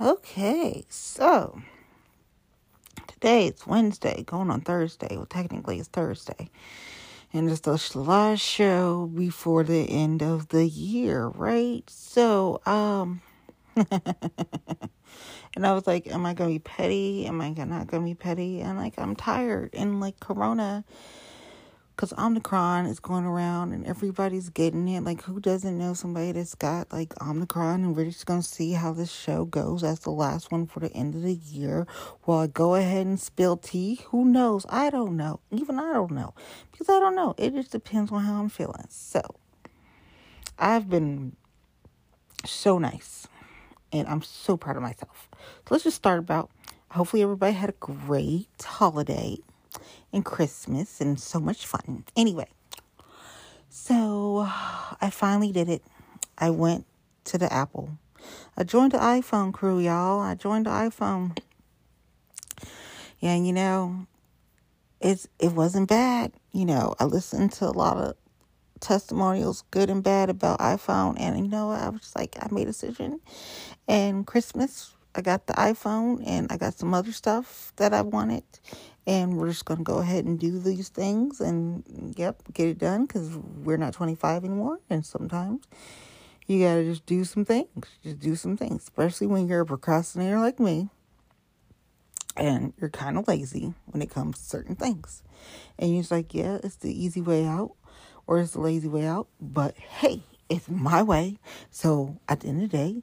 Okay, so today it's Wednesday, going on Thursday. Well, technically it's Thursday. And it's the last show before the end of the year, right? So, um, and I was like, am I gonna be petty? Am I not gonna be petty? And like, I'm tired. And like, Corona because Omicron is going around and everybody's getting it. Like, who doesn't know somebody that's got like Omicron? And we're just going to see how this show goes. That's the last one for the end of the year. Will I go ahead and spill tea? Who knows? I don't know. Even I don't know because I don't know. It just depends on how I'm feeling. So, I've been so nice and I'm so proud of myself. So, let's just start about hopefully everybody had a great holiday and Christmas and so much fun. Anyway, so I finally did it. I went to the Apple. I joined the iPhone crew, y'all. I joined the iPhone. Yeah, and you know, it's it wasn't bad. You know, I listened to a lot of testimonials, good and bad, about iPhone, and you know, I was just like, I made a decision. And Christmas, I got the iPhone, and I got some other stuff that I wanted, and we're just going to go ahead and do these things and yep get it done because we're not 25 anymore and sometimes you got to just do some things just do some things especially when you're a procrastinator like me and you're kind of lazy when it comes to certain things. And you're just like yeah it's the easy way out or it's the lazy way out but hey it's my way. So at the end of the day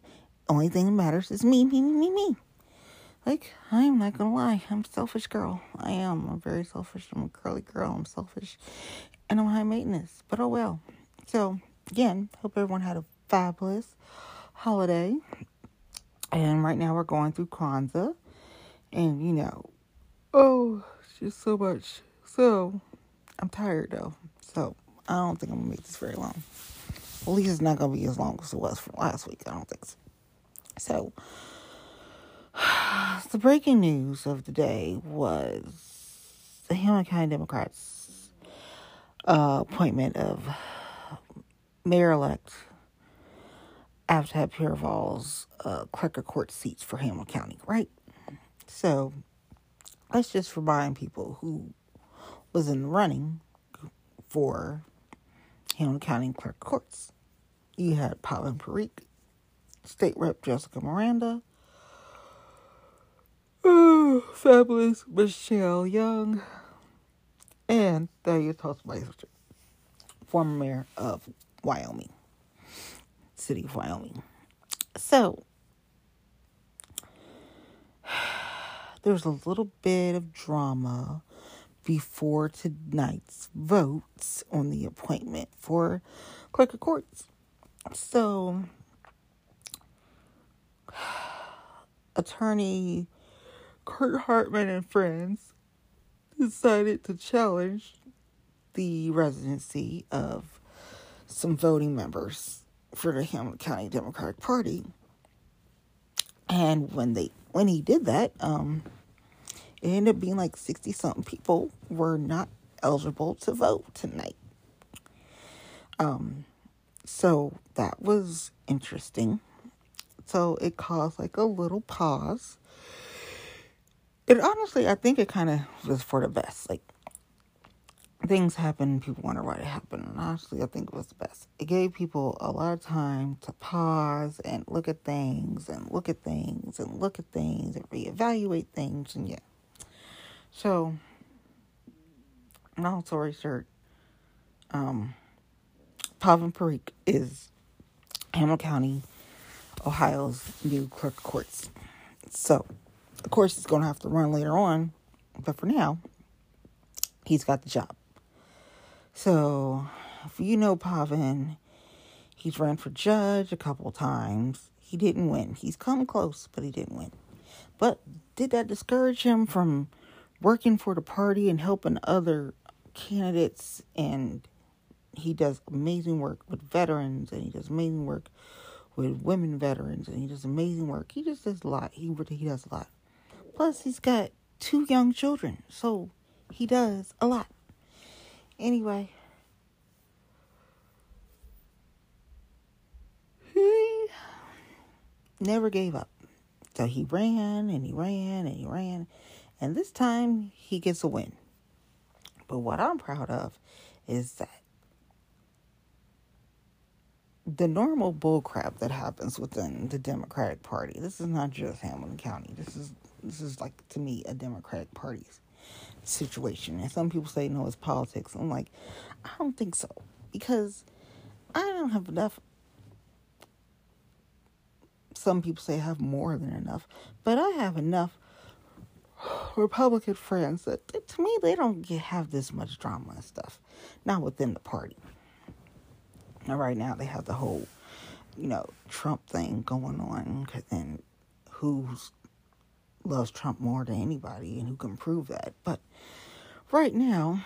only thing that matters is me me me me me like, I'm not gonna lie, I'm a selfish girl. I am. I'm very selfish. I'm a girly girl. I'm selfish. And I'm high maintenance. But oh well. So, again, hope everyone had a fabulous holiday. And right now we're going through Kwanzaa. And, you know, oh, just so much. So, I'm tired though. So, I don't think I'm gonna make this very long. At least it's not gonna be as long as it was from last week. I don't think so. So, the breaking news of the day was the Hamilton County Democrats' uh, appointment of mayor-elect Aftab Pureval's uh, clerk of court seats for Hamilton County, right? So let's just remind people who was in the running for Hamilton County clerk courts. You had Pavan Parikh, State Rep Jessica Miranda, fabulous Michelle Young, and Thaddeus Toastmeister, former mayor of Wyoming, city of Wyoming. So, there's a little bit of drama before tonight's votes on the appointment for clerk of courts. So, attorney Curt Hartman and friends decided to challenge the residency of some voting members for the Hamilton County Democratic Party. And when they when he did that, um, it ended up being like sixty something people were not eligible to vote tonight. Um, so that was interesting. So it caused like a little pause it honestly, I think it kind of was for the best. Like things happen, people wonder why it happened. And honestly, I think it was the best. It gave people a lot of time to pause and look at things and look at things and look at things and reevaluate things and yeah. So, long story short, um, Pavan Parikh is Hamilton County, Ohio's new clerk courts. So, of course, he's going to have to run later on, but for now, he's got the job. So, if you know Pavan, he's ran for judge a couple times. He didn't win. He's come close, but he didn't win. But did that discourage him from working for the party and helping other candidates? And he does amazing work with veterans, and he does amazing work with women veterans, and he does amazing work. He just does a lot. He he does a lot. Plus, he's got two young children, so he does a lot. Anyway, he never gave up. So he ran and he ran and he ran. And this time he gets a win. But what I'm proud of is that the normal bullcrap that happens within the Democratic Party. This is not just Hamilton County. This is this is like to me a Democratic Party situation. And some people say no, it's politics. I'm like, I don't think so because I don't have enough. Some people say I have more than enough, but I have enough Republican friends that to me they don't get, have this much drama and stuff, not within the party. Now, right now they have the whole, you know, Trump thing going on, and who loves Trump more than anybody, and who can prove that. But right now,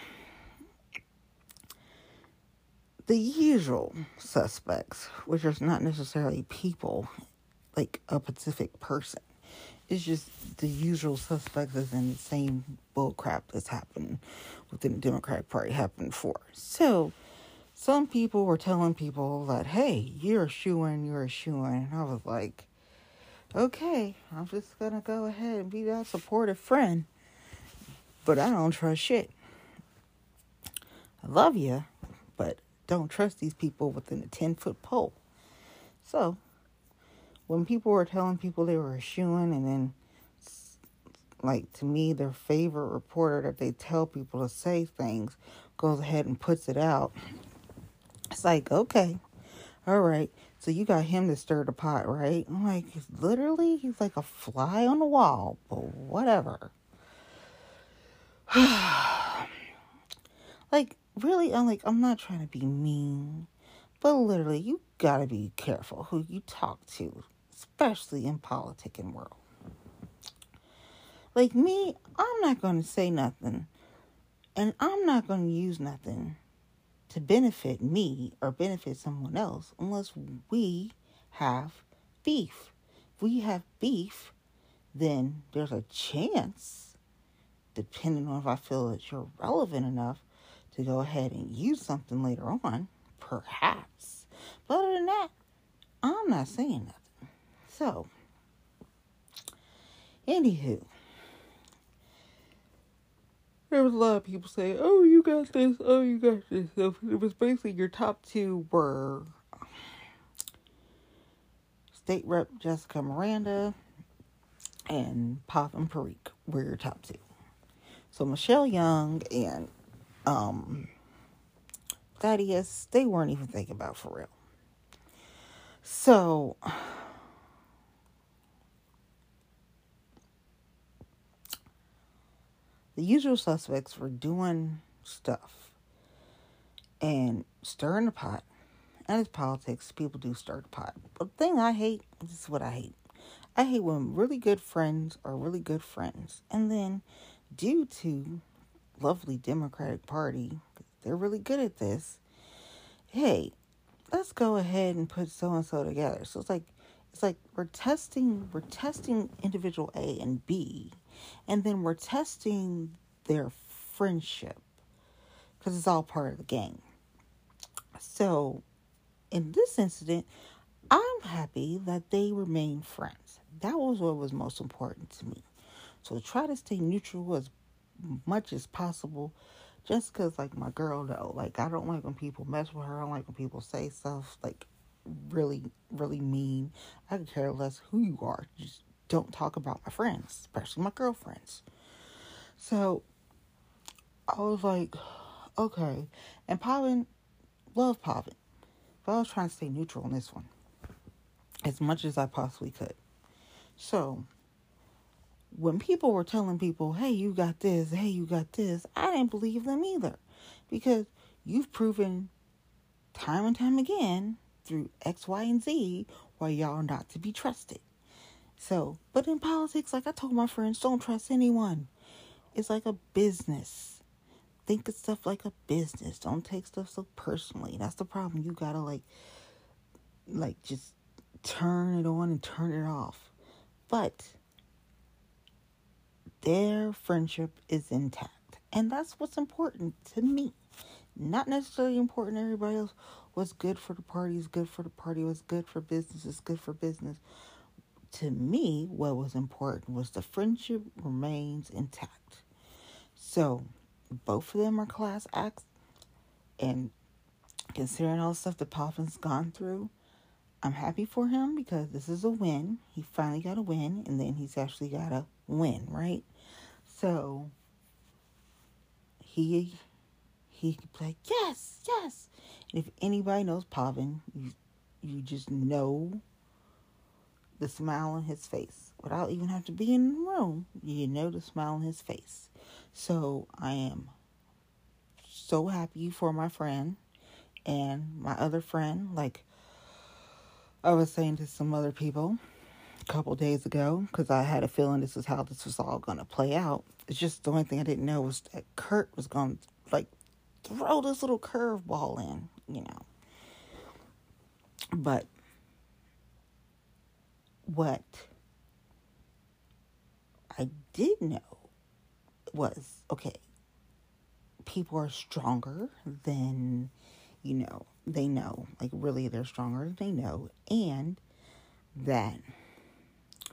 the usual suspects, which is not necessarily people, like a Pacific person, it's just the usual suspects is in the same bullcrap that's happened within the Democratic Party happened before. So some people were telling people that, hey, you're a shoe in, you're a shoe in. And I was like, okay, I'm just going to go ahead and be that supportive friend. But I don't trust shit. I love you, but don't trust these people within a 10 foot pole. So when people were telling people they were eschewing and then like to me their favorite reporter that they tell people to say things goes ahead and puts it out it's like okay all right. So you got him to stir the pot right? I'm like literally he's like a fly on the wall but whatever. Like really i'm like i'm not trying to be mean but literally you gotta be careful who you talk to especially in politics and world. Like me, I'm not to say nothing, and I'm not to use nothing to benefit me or benefit someone else unless we have beef. If we have beef, then there's a chance, depending on if I feel that you're relevant enough to go ahead and use something later on, perhaps. But other than that, I'm not saying nothing. So, anywho, there was a lot of people saying, "Oh, you got this. Oh, you got this." So it was basically your top two were State Rep Jessica Miranda and Pavan Parikh were your top two. So Michelle Young and um, Thaddeus, they weren't even thinking about for real. So the usual suspects were doing stuff and stirring the pot. And it's politics. People do stir the pot. But the thing I hate, this is what I hate. I hate when really good friends are really good friends. And then, due to lovely Democratic Party, they're really good at this. Hey, let's go ahead and put so and so together. So it's like it's like we're testing we're testing individual A and B and then we're testing their friendship because it's all part of the game. So, in this incident, I'm happy that they remain friends. That was what was most important to me. So, try to stay neutral as much as possible. Just because, like, my girl, though, like, I don't like when people mess with her. I don't like when people say stuff, like, really, really mean. I could care less who you are. Just don't talk about my friends, especially my girlfriends. So I was like, okay. And Pavan, love Pavan. But I was trying to stay neutral on this one as much as I possibly could. So when people were telling people, hey, you got this, hey, you got this, I didn't believe them either. Because you've proven time and time again through X, Y, and Z why y'all are not to be trusted. So, but in politics, like I told my friends, don't trust anyone. It's like a business. Think of stuff like a business. Don't take stuff so personally. That's the problem. You gotta like, like just turn it on and turn it off. But their friendship is intact, and that's what's important to me. Not necessarily important to everybody else. What's good for the party is good for the party. What's good for business is good for business to me, what was important was the friendship remains intact. So, both of them are class acts, and considering all the stuff that Pavlin's gone through, I'm happy for him because this is a win. He finally got a win, and then he's actually got a win, right? So he he could like, yes, yes. And if anybody knows Pavan, you you just know the smile on his face without even have to be in the room. You know the smile on his face. So I am so happy for my friend and my other friend. Like I was saying to some other people a couple days ago, because I had a feeling this is how this was all going to play out. It's just the only thing I didn't know was that Curt was going to like throw this little curveball in, you know. But what I did know was okay, people are stronger than, you know, they know. Like, really, they're stronger than they know. And that,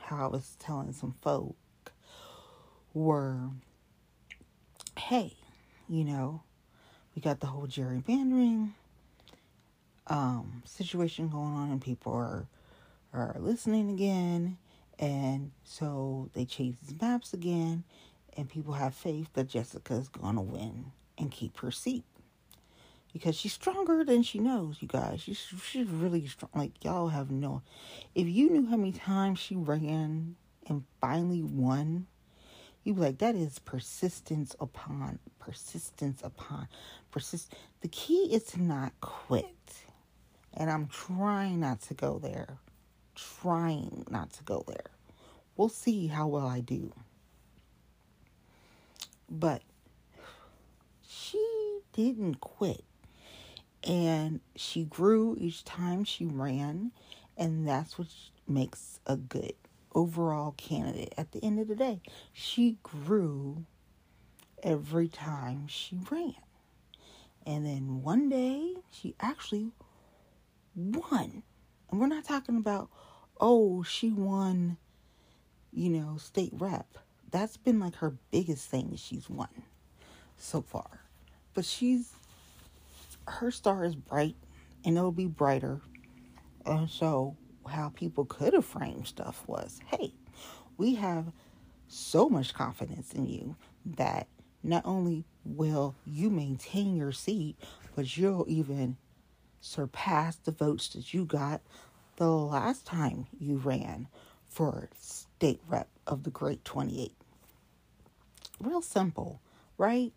how I was telling some folk, were, hey, you know, we got the whole gerrymandering um, situation going on, and people are are listening again, and so they change these maps again, and people have faith that Jessica's gonna win and keep her seat because she's stronger than she knows. You guys, she's she's really strong. Like y'all have no. If you knew how many times she ran and finally won, you'd be like, that is persistence upon persistence upon persist. The key is to not quit, and I'm trying not to go there. Trying not to go there. We'll see how well I do. But she didn't quit. And she grew each time she ran. And that's what makes a good overall candidate. At the end of the day, she grew every time she ran. And then one day, she actually won. And we're not talking about, oh, she won, you know, state rep. That's been like her biggest thing she's won so far. But she's, her star is bright and it'll be brighter. And so, how people could have framed stuff was hey, we have so much confidence in you that not only will you maintain your seat, but you'll even surpass the votes that you got the last time you ran for state rep of the Great 28. Real simple, right?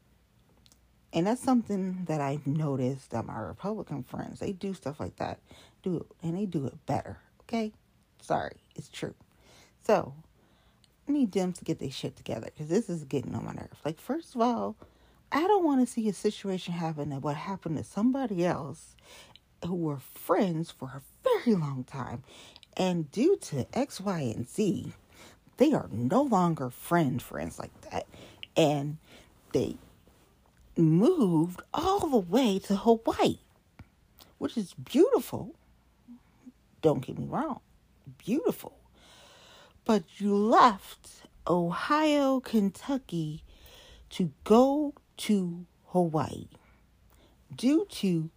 And that's something that I've noticed that my Republican friends, they do stuff like that. Do it and they do it better. Okay? Sorry, it's true. So I need them to get their shit together because this is getting on my nerves. Like, first of all, I don't want to see a situation happen that what happened to somebody else who were friends for very long time. And due to X, Y, and Z, they are no longer friend friends like that. And they moved all the way to Hawaii, which is beautiful. Don't get me wrong, beautiful. But you left Ohio, Kentucky to go to Hawaii due to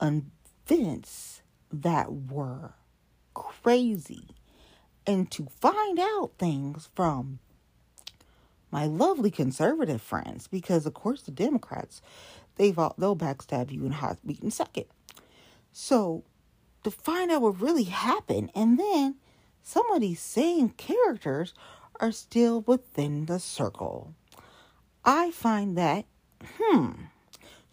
events that were crazy and to find out things from my lovely conservative friends because of course the democrats they've all, they'll backstab you in hot beat in second so to find out what really happened and then some of these same characters are still within the circle. I find that, hmm.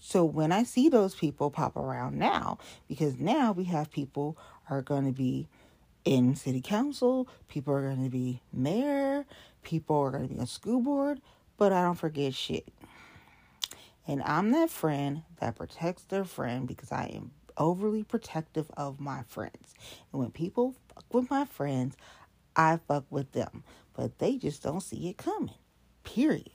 So when I see those people pop around now, because now we have people are going to be in city council, people are going to be mayor, people are going to be on school board, but I don't forget shit. And I'm that friend that protects their friend because I am overly protective of my friends. And when people fuck with my friends, I fuck with them. But they just don't see it coming. Period.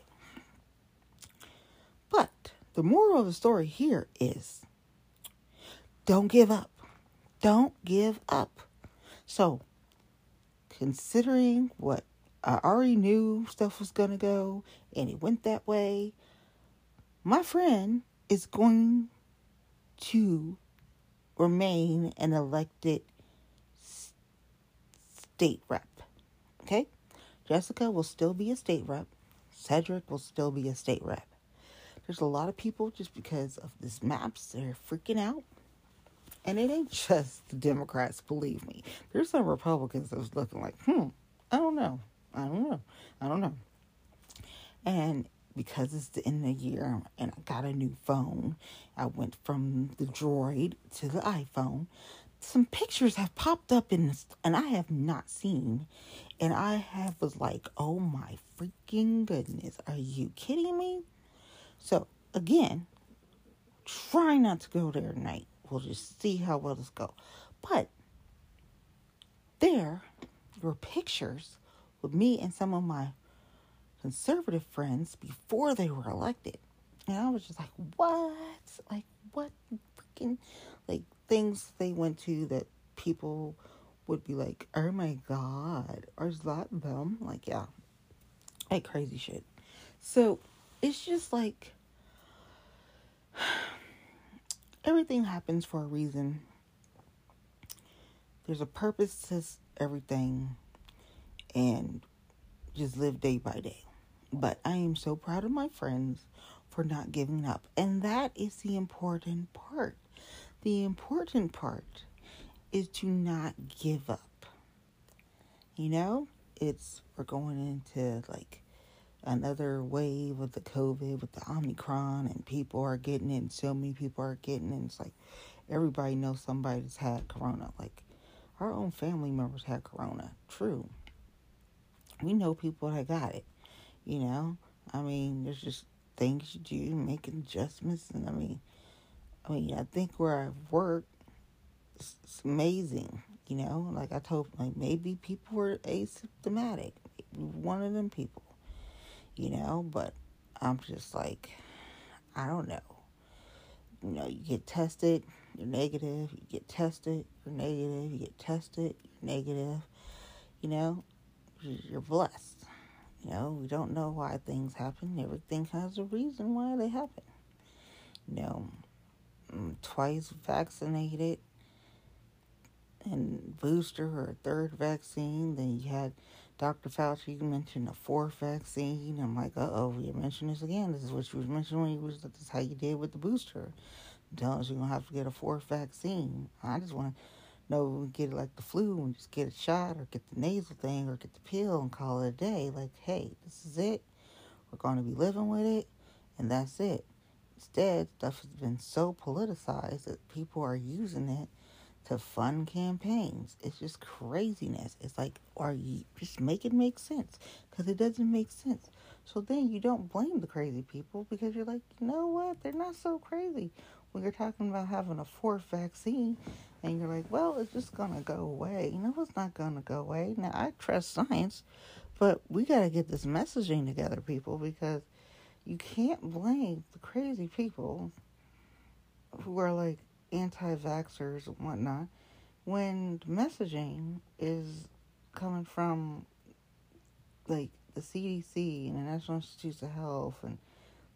But the moral of the story here is don't give up. Don't give up. So, considering what I already knew stuff was going to go and it went that way, my friend is going to remain an elected state rep. Okay? Jessica will still be a state rep. Cedric will still be a state rep. There's a lot of people just because of this maps, they're freaking out. And it ain't just the Democrats, believe me. There's some Republicans that was looking like, hmm, I don't know. I don't know. I don't know. And because it's the end of the year and I got a new phone, I went from the Droid to the iPhone. Some pictures have popped up in this, and I have not seen. And I have was like, oh my freaking goodness, are you kidding me? So again, try not to go there tonight. We'll just see how well this go. But there were pictures with me and some of my conservative friends before they were elected. And I was just like, what? Like, what freaking, like, things they went to that people would be like, oh my God, is that them? Like, yeah, like crazy shit. So it's just like, everything happens for a reason. There's a purpose to everything, and just live day by day. But I am so proud of my friends for not giving up. And that is the important part. The important part is to not give up. You know, it's we're going into like another wave of the COVID with the Omicron, and people are getting it, and so many people are getting it. It's like everybody knows somebody's had Corona. Like our own family members had Corona. True. We know people that got it. You know, I mean, there's just things you do, making adjustments, and I mean, I mean, I think where I work, it's, it's amazing. You know, like I told, like maybe people were asymptomatic, one of them people. You know, but I'm just like, I don't know. You know, you get tested, you're negative. You get tested, you're negative. You get tested, you're negative. You know, you're blessed. You know, we don't know why things happen. Everything has a reason why they happen. You know, mm, twice vaccinated and booster or third vaccine. Then you had Dr. Fauci you mentioned a fourth vaccine. I'm like, uh oh, you mentioned this again. This is what you was mentioning when you was, this is how you did with the booster. Tell us you're to have to get a fourth vaccine. I just want to know get it like the flu and just get a shot or get the nasal thing or get the pill and call it a day. Like, hey, this is it. We're to be living with it, and that's it. Instead, stuff has been so politicized that people are using it to fund campaigns. It's just craziness. It's like, are you just make it make sense? Because it doesn't make sense. So then you don't blame the crazy people because you're like, you know what? They're not so crazy. When you're talking about having a fourth vaccine and you're like, well, it's just going to go away. No, it's not going to go away. Now, I trust science, but we got to get this messaging together, people, because you can't blame the crazy people who are like anti vaxxers and whatnot when messaging is coming from like the CDC and the National Institutes of Health and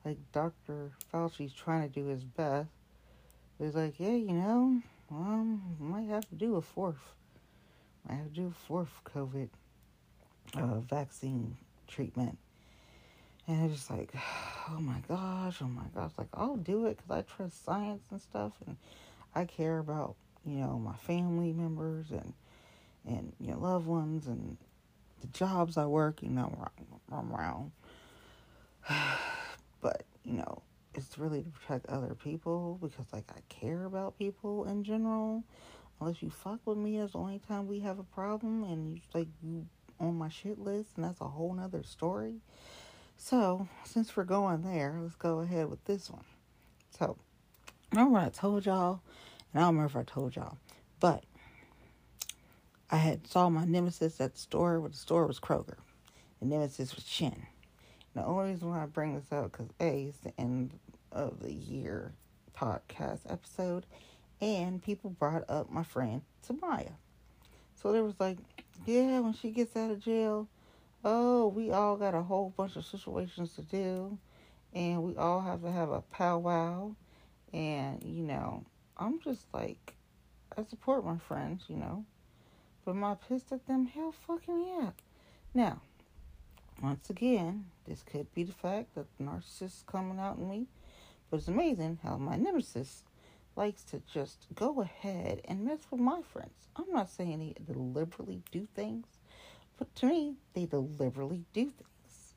like Dr. Fauci's trying to do his best. He's like, yeah, you know, um, might have to do a fourth. Might have to do a fourth COVID uh, vaccine treatment. And it's just like, oh my gosh, oh my gosh. Like, I'll do it because I trust science and stuff. And I care about, you know, my family members and, and, you know, loved ones and the jobs I work, you know, I'm around. but, you know, it's really to protect other people because like I care about people in general. Unless you fuck with me, that's the only time we have a problem and you like you on my shit list and that's a whole nother story. So since we're going there, let's go ahead with this one. So remember I told y'all, and I don't remember if I told y'all, but I had saw my nemesis at the store where the store was Kroger. The nemesis was Shin. The only reason why I bring this up because A, it's the end of the year podcast episode, and people brought up my friend Tamaya. So there was like, yeah, when she gets out of jail, oh, we all got a whole bunch of situations to do, and we all have to have a powwow, and you know, I'm just like, I support my friends, you know, but am I pissed at them? Hell, fucking yeah. Now, once again, this could be the fact that the narcissist is coming out in me, but it's amazing how my nemesis likes to just go ahead and mess with my friends. I'm not saying they deliberately do things, but to me, they deliberately do things.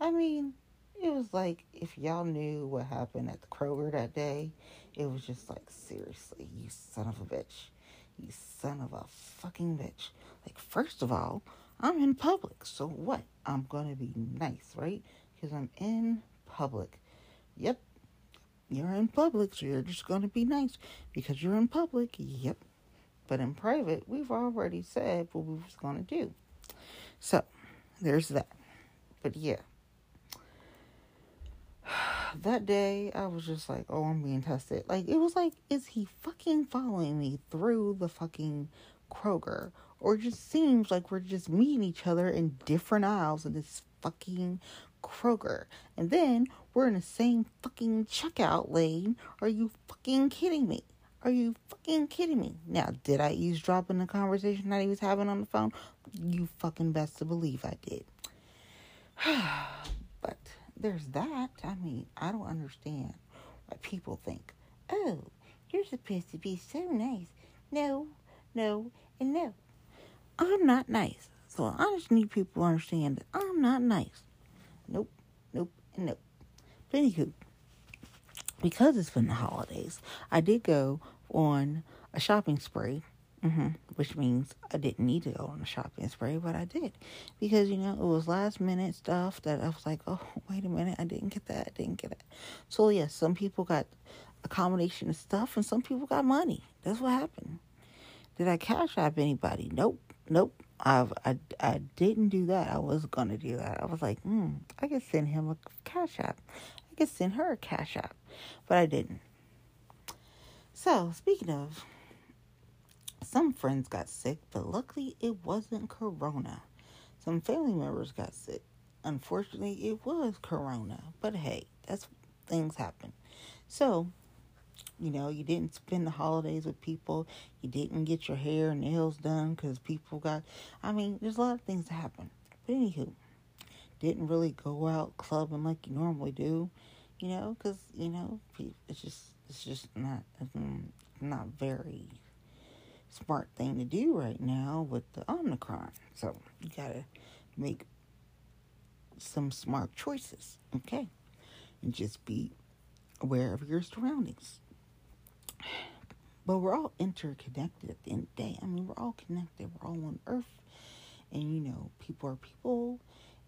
I mean, it was like if y'all knew what happened at the Kroger that day, it was just like, seriously, you son of a bitch. You son of a fucking bitch. Like, first of all, I'm in public, so what? I'm gonna be nice, right? Because I'm in public. Yep, you're in public, so you're just going to be nice because you're in public. Yep. But in private, we've already said what we was going to do. So, there's that. But yeah. That day, I was just like, oh, I'm being tested. Like, it was like, is he fucking following me through the fucking Kroger? Or just seems like we're just meeting each other in different aisles in this fucking Kroger. And then we're in the same fucking checkout lane. Are you fucking kidding me? Are you fucking kidding me? Now, did I eavesdrop in the conversation that he was having on the phone? You fucking best to believe I did. there's that. I mean, I don't understand why people think, oh, you're supposed to be so nice. No, no, and no. I'm not nice. So I just need people to understand that I'm not nice. Nope, nope, and nope. But anywho, because it's been the holidays, I did go on a shopping spree, mm-hmm, which means I didn't need to go on a shopping spree, but I did because you know it was last minute stuff that I was like, oh wait a minute, I didn't get that, I didn't get it. So yes, yeah, some people got a combination of stuff, and some people got money. That's what happened. Did I cash app anybody? Nope, nope. I've, I, I didn't do that. I was to do that. I was like, hmm, I could send him a cash app. I could send her a cash app. But I didn't. So, speaking of, some friends got sick, but luckily it wasn't corona. Some family members got sick. Unfortunately, it was corona. But hey, that's things happen. So, you know, you didn't spend the holidays with people. You didn't get your hair and nails done because people got. I mean, there's a lot of things that happen. But anywho, didn't really go out clubbing like you normally do, you know, because you know it's just it's just not not very smart thing to do right now with the Omicron. So you gotta make some smart choices, okay, and just be aware of your surroundings. But we're all interconnected at the end of the day. I mean, we're all connected. We're all on earth. And, you know, people are people.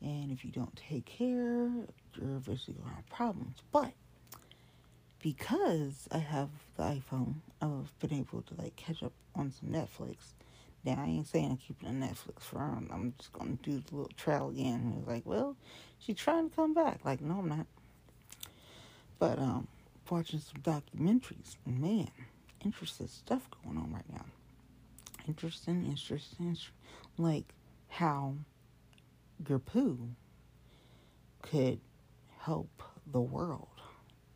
And if you don't take care, you're eventually going to have problems. But because I have the iPhone, I've been able to, like, catch up on some Netflix. Now, I ain't saying I'm keeping a Netflix for her. I'm just going to do the little trial again. And it's like, well, she's trying to come back. Like, no, I'm not. But, um, watching some documentaries. Man, interesting stuff going on right now. Interesting, interesting, like how your poo could help the world,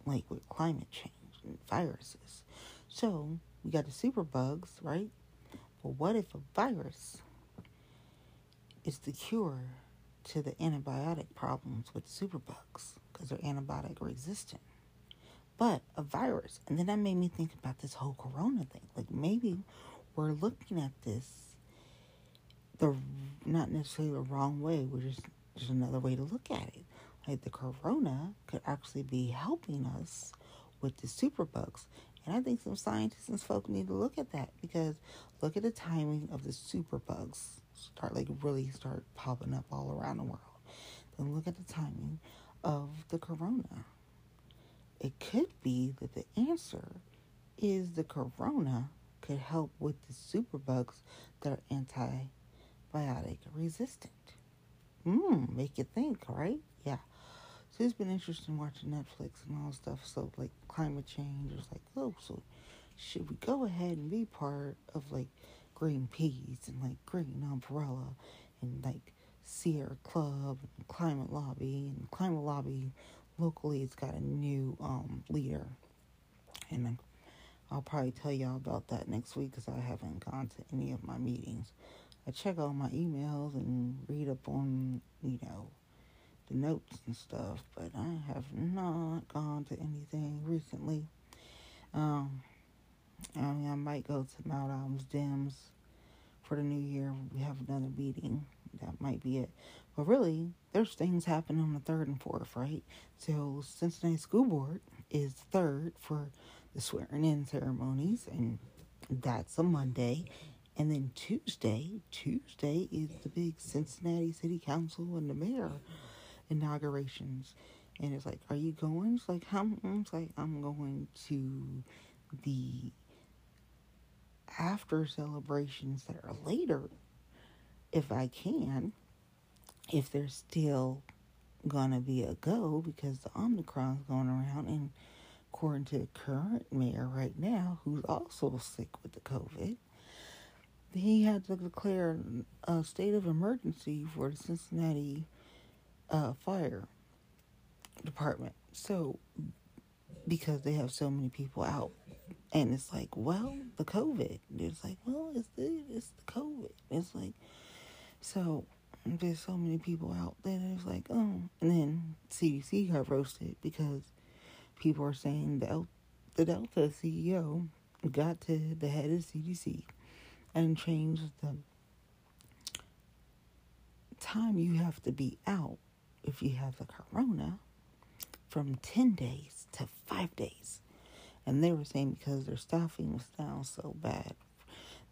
like with climate change and viruses. So we got the super bugs, right? But what if a virus is the cure to the antibiotic problems with superbugs because they're antibiotic resistant? but a virus. And then that made me think about this whole corona thing. Like maybe we're looking at this the not necessarily the wrong way. We're just just another way to look at it. Like the corona could actually be helping us with the superbugs. And I think some scientists and folk need to look at that because look at the timing of the superbugs start like really start popping up all around the world. Then look at the timing of the corona it could be that the answer is the corona could help with the superbugs that are antibiotic resistant. Mmm, make you think, right? Yeah. So it's been interesting watching Netflix and all stuff. So like climate change is like, oh, so should we go ahead and be part of like Greenpeace and like Green Umbrella and like Sierra Club and Climate Lobby and Climate Lobby locally it's got a new um, leader and I'll probably tell y'all about that next week because I haven't gone to any of my meetings. I check all my emails and read up on, you know, the notes and stuff, but I have not gone to anything recently. Um, I mean, I might go to Mount Adams Dems for the new year. We have another meeting. That might be it. But really, there's things happening on the third and fourth, right? So Cincinnati School Board is third for the swearing in ceremonies, and that's a Monday. And then Tuesday, Tuesday is the big Cincinnati City Council and the mayor inaugurations. And it's like, are you going? It's like, how? Mm-hmm. It's like, I'm going to the after celebrations that are later, if I can, if there's still gonna be a go because the Omicron's going around and according to the current mayor right now, who's also sick with the COVID, he had to declare a state of emergency for the Cincinnati uh, fire department. So, because they have so many people out, and it's like, well, the COVID. It's like, well, it's the it's the COVID. It's like, so there's so many people out there. It's like, oh, and then CDC got roasted because people are saying the the Delta CEO got to the head of CDC and changed the time you have to be out if you have the corona from 10 days to 5 days. And they were saying because their staffing was down so bad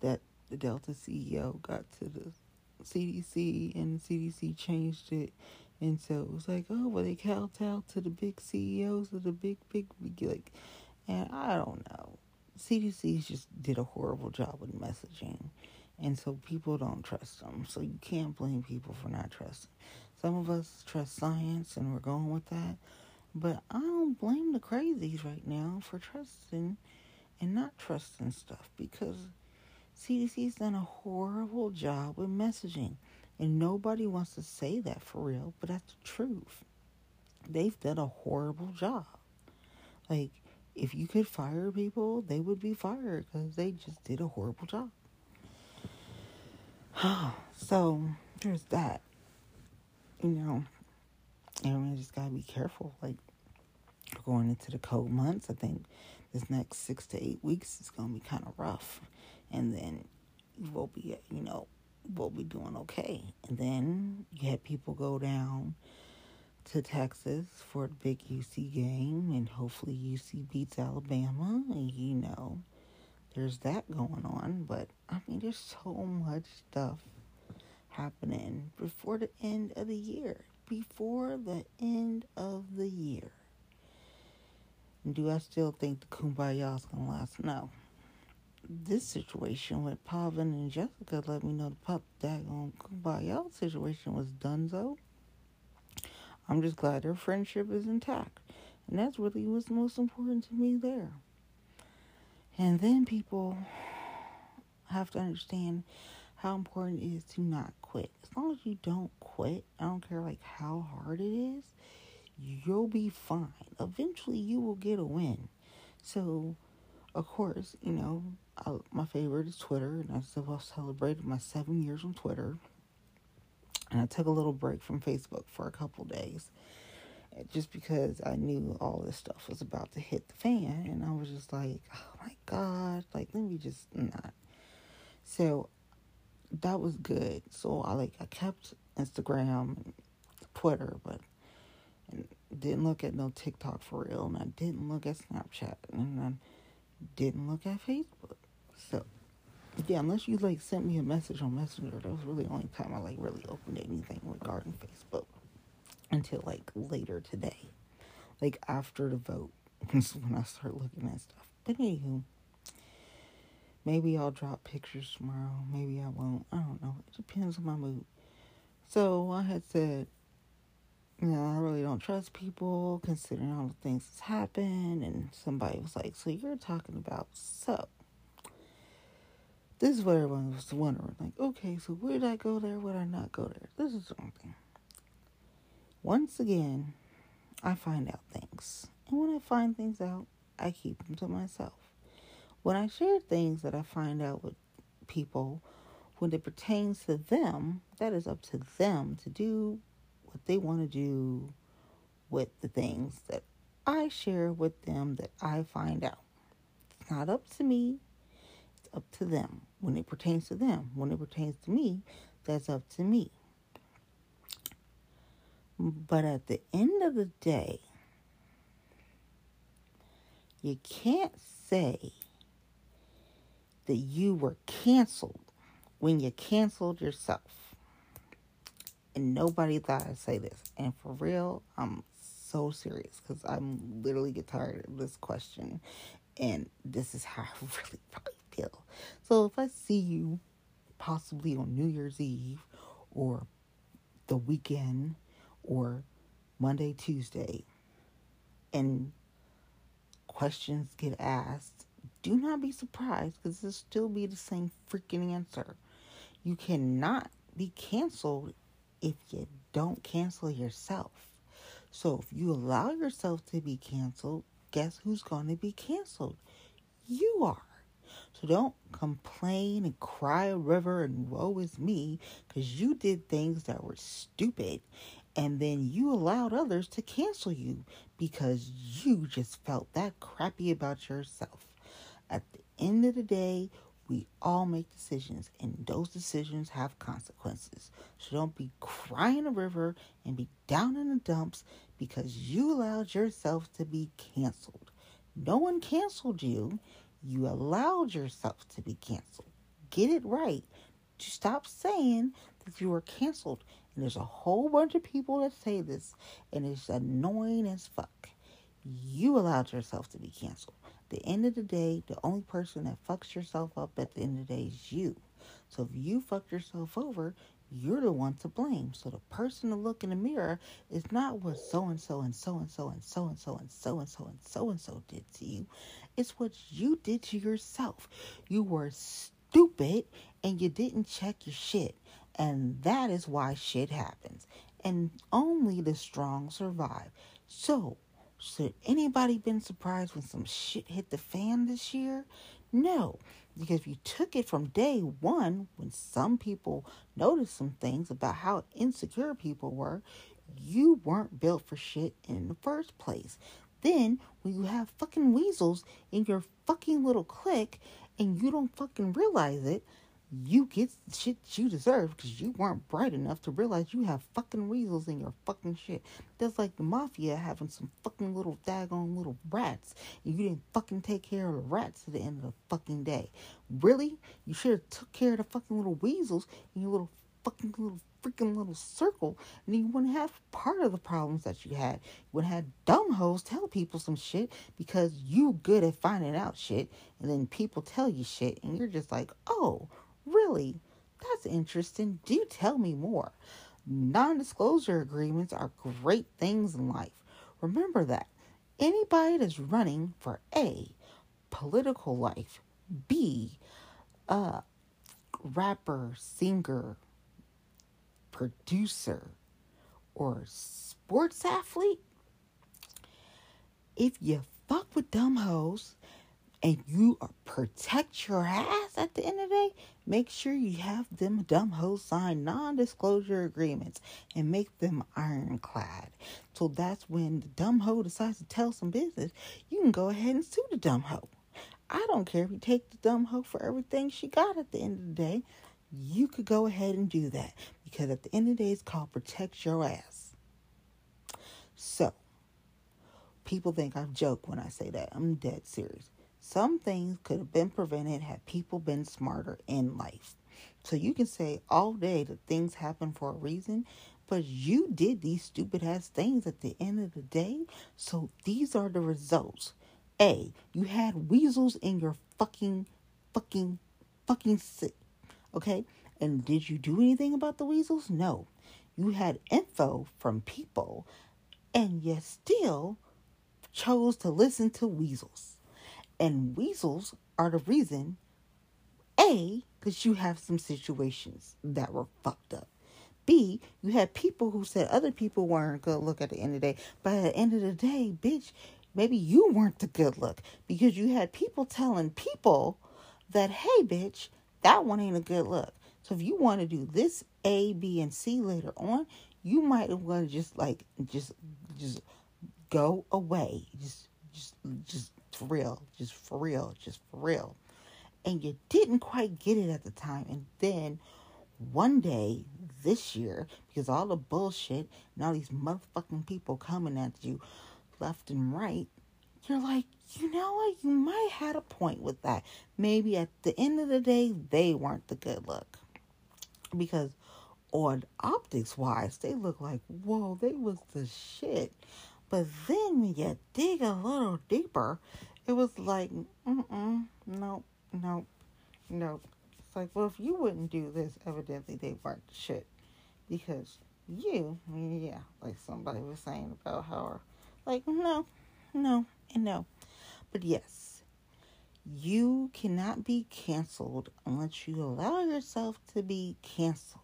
that the Delta CEO got to the CDC and the CDC changed it. And so it was like, oh, well, they kowtowed to the big CEOs of the big, big, big, like, and I don't know. CDC just did a horrible job with messaging. And so people don't trust them. So you can't blame people for not trusting. Some of us trust science and we're going with that. But I don't blame the crazies right now for trusting and not trusting stuff because CDC's done a horrible job with messaging. And nobody wants to say that for real, but that's the truth. They've done a horrible job. Like, if you could fire people, they would be fired because they just did a horrible job. so, there's that. You know, everyone just gotta be careful. Like, going into the cold months, I think this next six to eight weeks is gonna be kind of rough, and then we'll be, you know, we'll be doing okay. And then you had people go down to Texas for the big UC game, and hopefully UC beats Alabama. And you know, there's that going on. But I mean, there's so much stuff happening before the end of the year. Before the end of the year. Do I still think the kumbaya's gonna last? No. This situation with Pavan and Jessica let me know the pop daggone kumbaya situation was done so. I'm just glad their friendship is intact. And that's really what's most important to me there. And then people have to understand how important it is to not quit. As long as you don't quit, I don't care like how hard it is, you'll be fine. Eventually you will get a win. So, of course, you know, I, my favorite is Twitter, and I still celebrated my seven years on Twitter. And I took a little break from Facebook for a couple days just because I knew all this stuff was about to hit the fan. And I was just like, oh my God, like, let me just not. So that was good. So I like, I kept Instagram Twitter, but didn't look at no TikTok for real. And I didn't look at Snapchat. And I didn't look at Facebook. So yeah, unless you like sent me a message on Messenger, that was really the only time I like really opened anything regarding Facebook until like later today, like after the vote. Is when I start looking at stuff. But anywho, maybe I'll drop pictures tomorrow. Maybe I won't. I don't know. It depends on my mood. So I had said, you know, I really don't trust people considering all the things that's happened. And somebody was like, So you're talking about so this is what everyone was wondering. Like, okay, so would I go there? Would I not go there? This is something. Once again, I find out things. And when I find things out, I keep them to myself. When I share things that I find out with people, when it pertains to them, that is up to them to do what they want to do with the things that I share with them that I find out. It's not up to me, it's up to them. When it pertains to them, when it pertains to me, that's up to me. But at the end of the day, you can't say that you were canceled when you canceled yourself. And nobody thought I'd say this. And for real, I'm so serious because I'm literally get tired of this question. And this is how I really, really feel. So if I see you possibly on New Year's Eve or the weekend or Monday, Tuesday, and questions get asked, do not be surprised because it'll still be the same freaking answer. You cannot be canceled if you don't cancel yourself. So if you allow yourself to be canceled, guess who's going to be canceled? You are. So don't complain and cry a river and woe is me because you did things that were stupid and then you allowed others to cancel you because you just felt that crappy about yourself. At the end of the day, we all make decisions, and those decisions have consequences. So don't be crying a river and be down in the dumps because you allowed yourself to be canceled. No one canceled you, you allowed yourself to be canceled. Get it right. To stop saying that you were canceled. And there's a whole bunch of people that say this, and it's annoying as fuck. You allowed yourself to be canceled the end of the day, the only person that fucks yourself up at the end of the day is you. So if you fucked yourself over, you're the one to blame. So the person to look in the mirror is not what so and so and so and so and so and so and so and so and so and so did to you. It's what you did to yourself. You were stupid and you didn't check your shit. And that is why shit happens. And only the strong survive. So should anybody been surprised when some shit hit the fan this year? No, because if you took it from day one, when some people noticed some things about how insecure people were, you weren't built for shit in the first place. Then, when you have fucking weasels in your fucking little clique and you don't fucking realize it, you get shit you deserve because you weren't bright enough to realize you have fucking weasels in your fucking shit. That's like the mafia having some fucking little daggone little rats and you didn't fucking take care of the rats at the end of the fucking day. Really? You should have took care of the fucking little weasels in your little fucking little freaking little circle and you wouldn't have part of the problems that you had. You would have dumb hoes tell people some shit because you good at finding out shit and then people tell you shit and you're just like, oh, Really? That's interesting. Do tell me more. Non disclosure agreements are great things in life. Remember that. Anybody that's running for A, political life, B, uh, rapper, singer, producer, or sports athlete, if you fuck with dumb hoes and you protect your ass at the end of the day, make sure you have them dumb hoes sign non-disclosure agreements and make them ironclad. So that's when the dumb hoe decides to tell some business, you can go ahead and sue the dumb hoe. I don't care if you take the dumb hoe for everything she got at the end of the day. You could go ahead and do that because at the end of the day, it's called protect your ass. So, people think I joke when I say that. I'm dead serious. Some things could have been prevented had people been smarter in life. So you can say all day that things happen for a reason, but you did these stupid ass things at the end of the day. So these are the results. A, you had weasels in your fucking, fucking, fucking sit. Okay? And did you do anything about the weasels? No. You had info from people, and you still chose to listen to weasels. And weasels are the reason, A, because you have some situations that were fucked up. B, you had people who said other people weren't good look at the end of the day. But at the end of the day, bitch, maybe you weren't the good look because you had people telling people that, hey, bitch, that one ain't a good look. So if you want to do this A, B, and C later on, you might want to just like just just go away. Just just just for real. Just for real. Just for real. And you didn't quite get it at the time. And then one day this year, because all the bullshit and all these motherfucking people coming at you left and right, you're like, you know what? You might had a point with that. Maybe at the end of the day, they weren't the good look. Because on optics wise, they look like, whoa, they was the shit. But then when you dig a little deeper, it was like, mm-mm, nope, nope, nope. It's like, well, if you wouldn't do this, evidently they weren't shit. Because you, yeah, like somebody was saying about how, like, no, no, and no. But yes, you cannot be canceled unless you allow yourself to be canceled.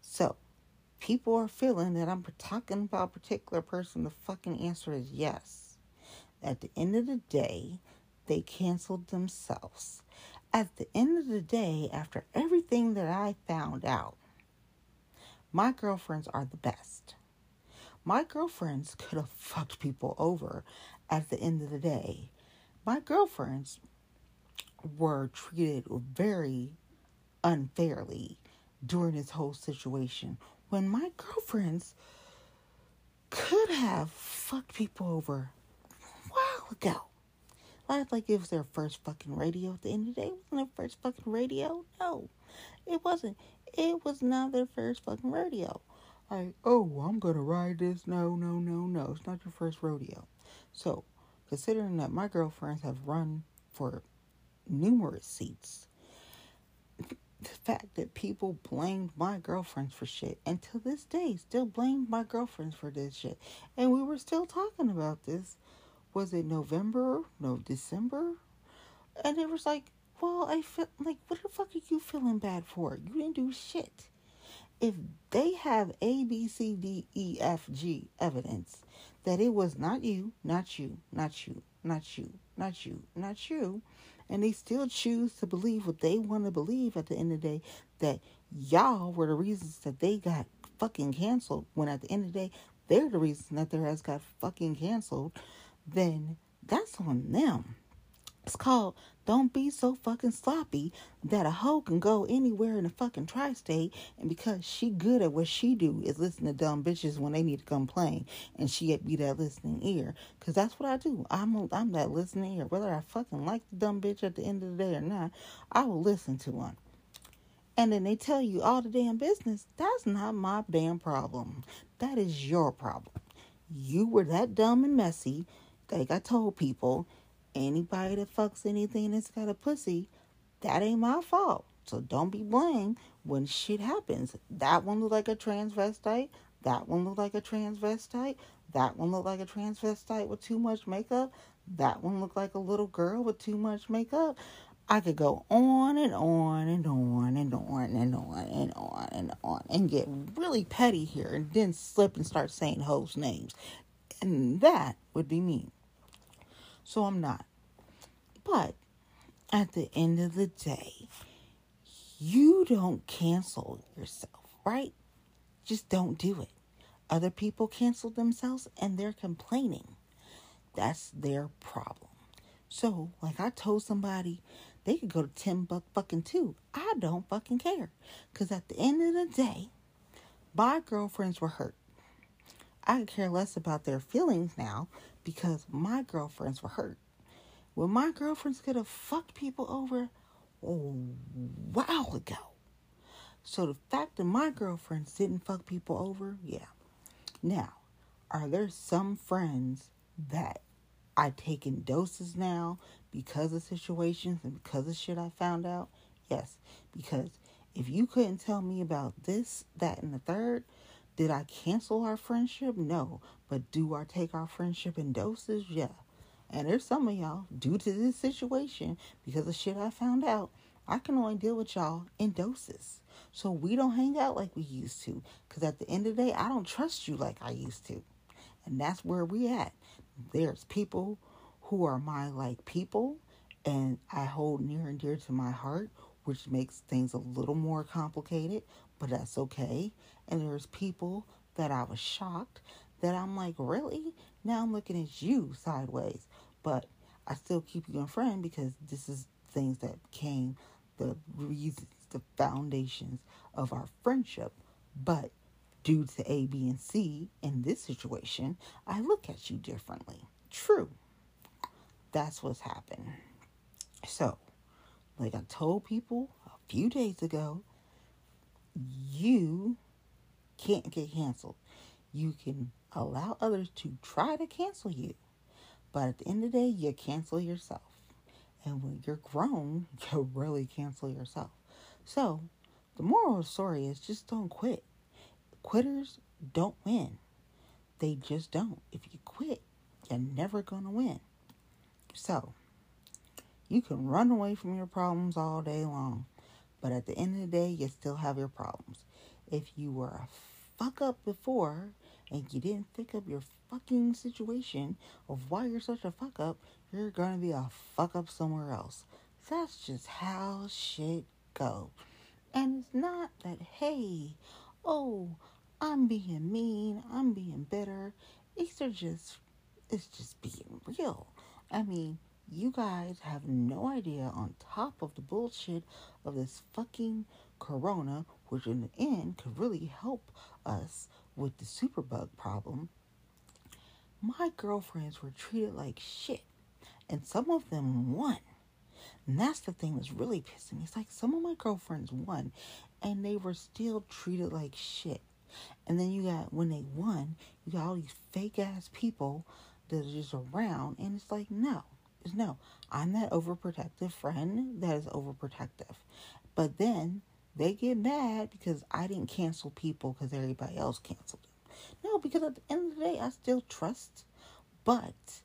So, people are feeling that I'm talking about a particular person, the fucking answer is yes. At the end of the day, they canceled themselves. At the end of the day, after everything that I found out, my girlfriends are the best. My girlfriends could have fucked people over at the end of the day. My girlfriends were treated very unfairly during this whole situation when my girlfriends could have fucked people over a while ago. Like, like it was their first fucking radio at the end of the day. It wasn't their first fucking radio. No, it wasn't. It was not their first fucking rodeo. Like, oh, I'm gonna ride this. No, no, no, no. It's not your first rodeo. So, considering that my girlfriends have run for numerous seats the fact that people blamed my girlfriends for shit. And to this day still blame my girlfriends for this shit. And we were still talking about this. Was it november? No december? And it was like well i feel like what the fuck are you feeling bad for? You didn't do shit. If they have a b c d e f g evidence that it was not you not you not you not you not you not you and they still choose to believe what they want to believe at the end of the day that y'all were the reasons that they got fucking canceled. When at the end of the day they're the reason that their ass got fucking canceled then that's on them it's called Don't Be So Fucking Sloppy that a hoe can go anywhere in the fucking tri-state and because she good at what she do is listen to dumb bitches when they need to complain and she be that listening ear. Cause that's what I do. I'm a, I'm that listening ear. Whether I fucking like the dumb bitch at the end of the day or not, I will listen to one. And then they tell you all the damn business. That's not my damn problem. That is your problem. You were that dumb and messy. Like I told people, anybody that fucks anything that's got a pussy, that ain't my fault. So don't be blamed when shit happens. That one looked like a transvestite. That one looked like a transvestite. That one looked like a transvestite with too much makeup. That one looked like a little girl with too much makeup. I could go on and on and on and on and on and on and on and get really petty here and then slip and start saying hoes' names. And that would be me. So I'm not. But at the end of the day, you don't cancel yourself, right? Just don't do it. Other people cancel themselves and they're complaining. That's their problem. So, like I told somebody, they could go to 10 buck fucking two. I don't fucking care. Because at the end of the day, my girlfriends were hurt. I could care less about their feelings now because my girlfriends were hurt. When my girlfriends could have fucked people over a while ago. So the fact that my girlfriends didn't fuck people over, yeah. Now, are there some friends that I take in doses now because of situations and because of shit I found out? Yes, because if you couldn't tell me about this, that, and the third, did I cancel our friendship? No. But do I take our friendship in doses? Yeah. And there's some of y'all, due to this situation, because of shit I found out, I can only deal with y'all in doses. So we don't hang out like we used to. Because at the end of the day, I don't trust you like I used to. And that's where we at. There's people who are my like people and I hold near and dear to my heart, which makes things a little more complicated, but that's okay. And there's people that I was shocked that I'm like, really? Now I'm looking at you sideways. But I still keep you a friend because this is things that came, the reasons, the foundations of our friendship. But due to A, B, and C in this situation, I look at you differently. True. That's what's happened. So, like I told people a few days ago, you can't get canceled. You can allow others to try to cancel you, but at the end of the day, you cancel yourself. And when you're grown, you really cancel yourself. So, the moral of the story is just don't quit. Quitters don't win. They just don't. If you quit, you're never going to win. So, you can run away from your problems all day long, but at the end of the day, you still have your problems. If you were a fuck up before and you didn't think up your fucking situation of why you're such a fuck up, you're gonna be a fuck up somewhere else. That's just how shit go. And it's not that, hey, oh, I'm being mean, I'm being bitter. These are just, it's just being real. I mean, you guys have no idea on top of the bullshit of this fucking corona, which in the end could really help us with the superbug problem. My girlfriends were treated like shit, and some of them won. And that's the thing that's really pissing me. It's like some of my girlfriends won, and they were still treated like shit. And then you got, when they won, you got all these fake ass people that are just around, and it's like, no no, I'm that overprotective friend that is overprotective. But then they get mad because I didn't cancel people because everybody else canceled them. No, because at the end of the day, I still trust. But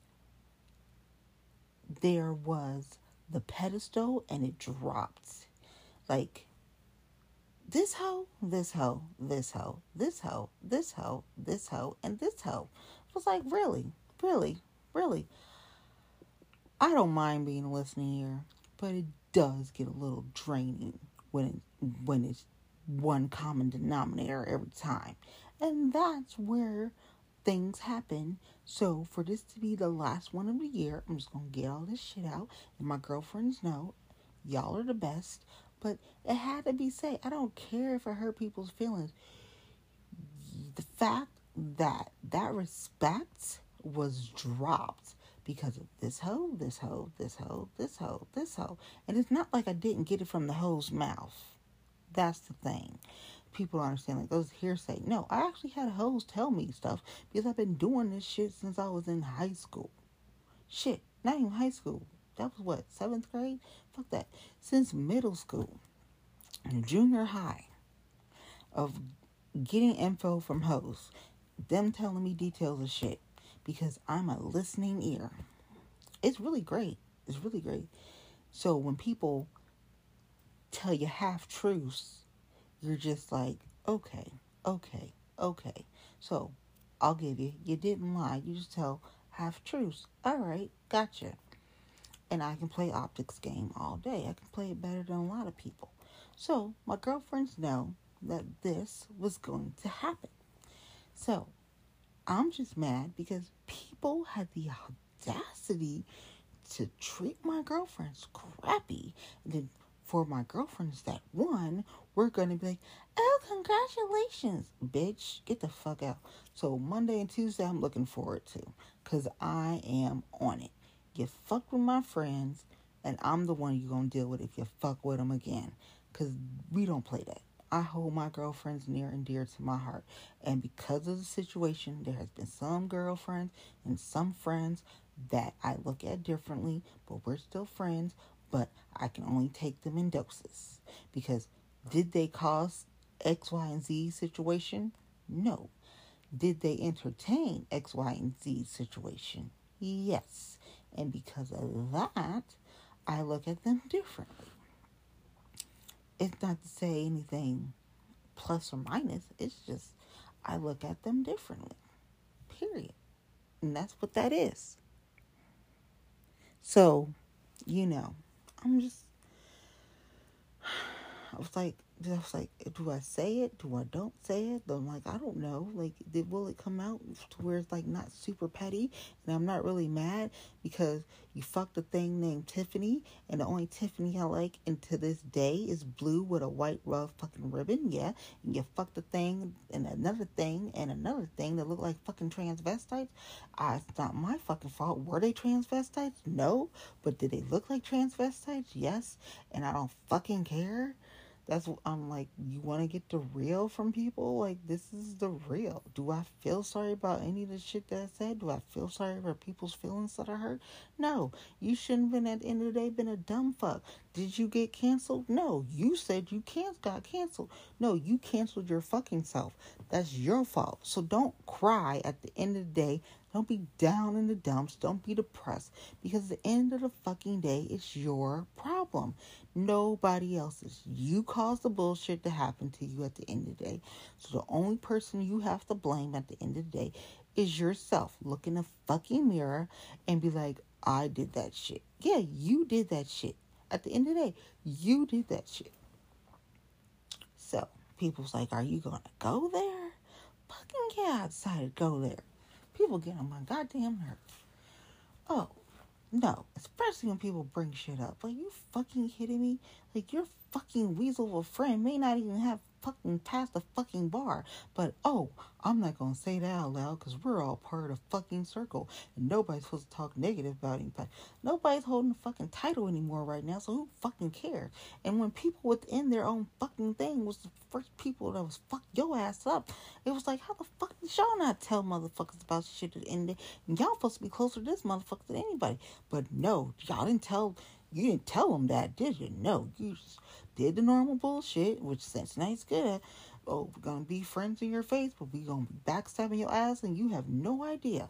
there was the pedestal and it dropped. Like, this hoe, this hoe, this hoe, this hoe, this hoe, this hoe, and this hoe. It was like, really, really, really. I don't mind being a listening ear, but it does get a little draining when it, when it's one common denominator every time. And that's where things happen. So for this to be the last one of the year, I'm just gonna get all this shit out. And my girlfriends know y'all are the best. But it had to be said. I don't care if I hurt people's feelings. The fact that that respect was dropped because of this hoe, this hoe, this hoe, this hoe, this hoe. And it's not like I didn't get it from the hoe's mouth. That's the thing. People don't understand like those hearsay. No, I actually had hoes tell me stuff because I've been doing this shit since I was in high school. Shit, not even high school. That was what, seventh grade? Fuck that. Since middle school junior high of getting info from hoes, them telling me details of shit because I'm a listening ear. It's really great. It's really great. So when people tell you half truths, you're just like, okay, okay, okay. So I'll give you, you didn't lie. You just tell half truths. All right, gotcha. And I can play optics game all day. I can play it better than a lot of people. So my girlfriends know that this was going to happen. So I'm just mad because people had the audacity to treat my girlfriends crappy. And then for my girlfriends that won, we're gonna be like, oh, congratulations, bitch, get the fuck out. So Monday and Tuesday, I'm looking forward to, cause I am on it. You fuck with my friends, and I'm the one you're gonna deal with if you fuck with them again, cause we don't play that. I hold my girlfriends near and dear to my heart. And because of the situation, there has been some girlfriends and some friends that I look at differently, but we're still friends, but I can only take them in doses. Because did they cause X, Y, and Z situation? No. Did they entertain X, Y, and Z situation? Yes. And because of that, I look at them differently. It's not to say anything plus or minus. It's just I look at them differently. Period. And that's what that is. So, you know, I'm just I was like just like, do I say it? Do I don't say it? I'm like, I don't know. Like, did, will it come out to where it's like not super petty? And I'm not really mad because you fucked a thing named Tiffany, and the only Tiffany I like, and to this day, is blue with a white rough fucking ribbon. Yeah, and you fucked a thing and another thing and another thing that look like fucking transvestites. Ah, it's not my fucking fault. Were they transvestites? No, but did they look like transvestites? Yes, and I don't fucking care. That's I'm like, you want to get the real from people? Like this is the real. Do I feel sorry about any of the shit that I said? Do I feel sorry for people's feelings that I hurt? No, you shouldn't have been at the end of the day been a dumb fuck. Did you get canceled? No, you said you can't got canceled. No, you canceled your fucking self. That's your fault. So don't cry at the end of the day. Don't be down in the dumps. Don't be depressed because the end of the fucking day, it's your problem nobody else's. You caused the bullshit to happen to you at the end of the day. So the only person you have to blame at the end of the day is yourself. Look in the fucking mirror and be like, I did that shit. Yeah, you did that shit. At the end of the day, you did that shit. So people's like, Are you gonna go there? Fucking yeah, I decided to go there. People get on my goddamn nerves. Oh, no, especially when people bring shit up. Like, you fucking kidding me? Like, your fucking weasel of a friend may not even have fucking past the fucking bar. But oh, I'm not gonna say that out loud because we're all part of fucking circle and nobody's supposed to talk negative about anybody. Nobody's holding a fucking title anymore right now, so who fucking cares? And when people within their own fucking thing was the first people that was fuck your ass up, it was like, how the fuck did y'all not tell motherfuckers about shit at the end of the day? And y'all supposed to be closer to this motherfucker than anybody. But no, y'all didn't tell you didn't tell them that, did you? No, you just did the normal bullshit, which Cincinnati's good. Oh, we're gonna be friends in your face, but we gonna be backstabbing your ass, and you have no idea.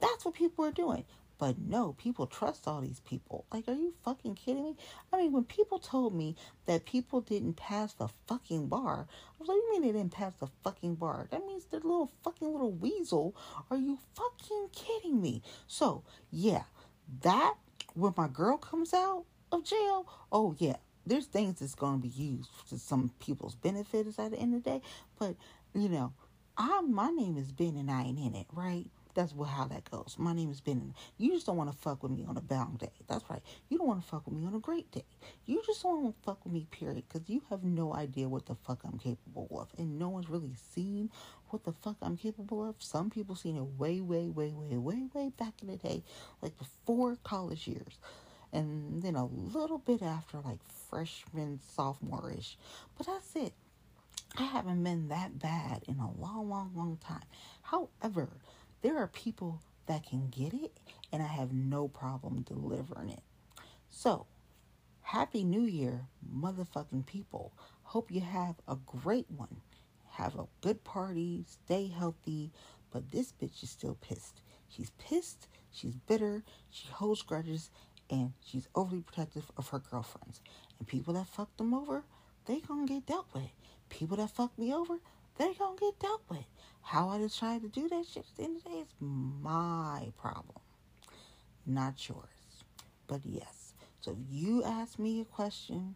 That's what people are doing. But no, people trust all these people. Like, are you fucking kidding me? I mean, when people told me that people didn't pass the fucking bar, I was like, you mean they didn't pass the fucking bar? That means they're little fucking little weasel. Are you fucking kidding me? So, yeah, that, when my girl comes out of jail, oh yeah, there's things that's going to be used to some people's benefits at the end of the day. But you know, I'm my name is Ben and I ain't in it, right? That's what how that goes. My name is Ben. And you just don't want to fuck with me on a bound day. That's right. You don't want to fuck with me on a great day. You just don't want to fuck with me, period. Because you have no idea what the fuck I'm capable of, and no one's really seen what the fuck I'm capable of. Some people seen it way, way, way, way, way, way back in the day, like before college years and then a little bit after like freshman, sophomore-ish. But that's it. I haven't been that bad in a long, long, long time. However, there are people that can get it, and I have no problem delivering it. So, Happy New Year, motherfucking people. Hope you have a great one. Have a good party, stay healthy, but this bitch is still pissed. She's pissed, she's bitter, she holds grudges, and she's overly protective of her girlfriends. And people that fuck them over, they gonna get dealt with. People that fuck me over, they gonna get dealt with. How I decide to do that shit at the end of the day is my problem, not yours. But yes, so if you ask me a question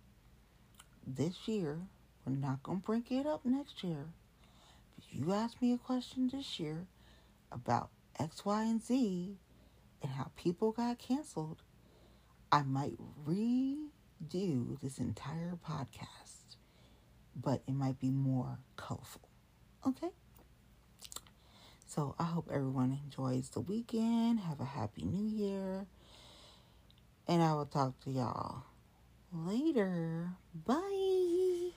this year, we're not gonna bring it up next year. If you ask me a question this year about X, Y, and Z and how people got canceled, I might redo this entire podcast, but it might be more colorful. Okay? So I hope everyone enjoys the weekend. Have a happy new year. And I will talk to y'all later. Bye.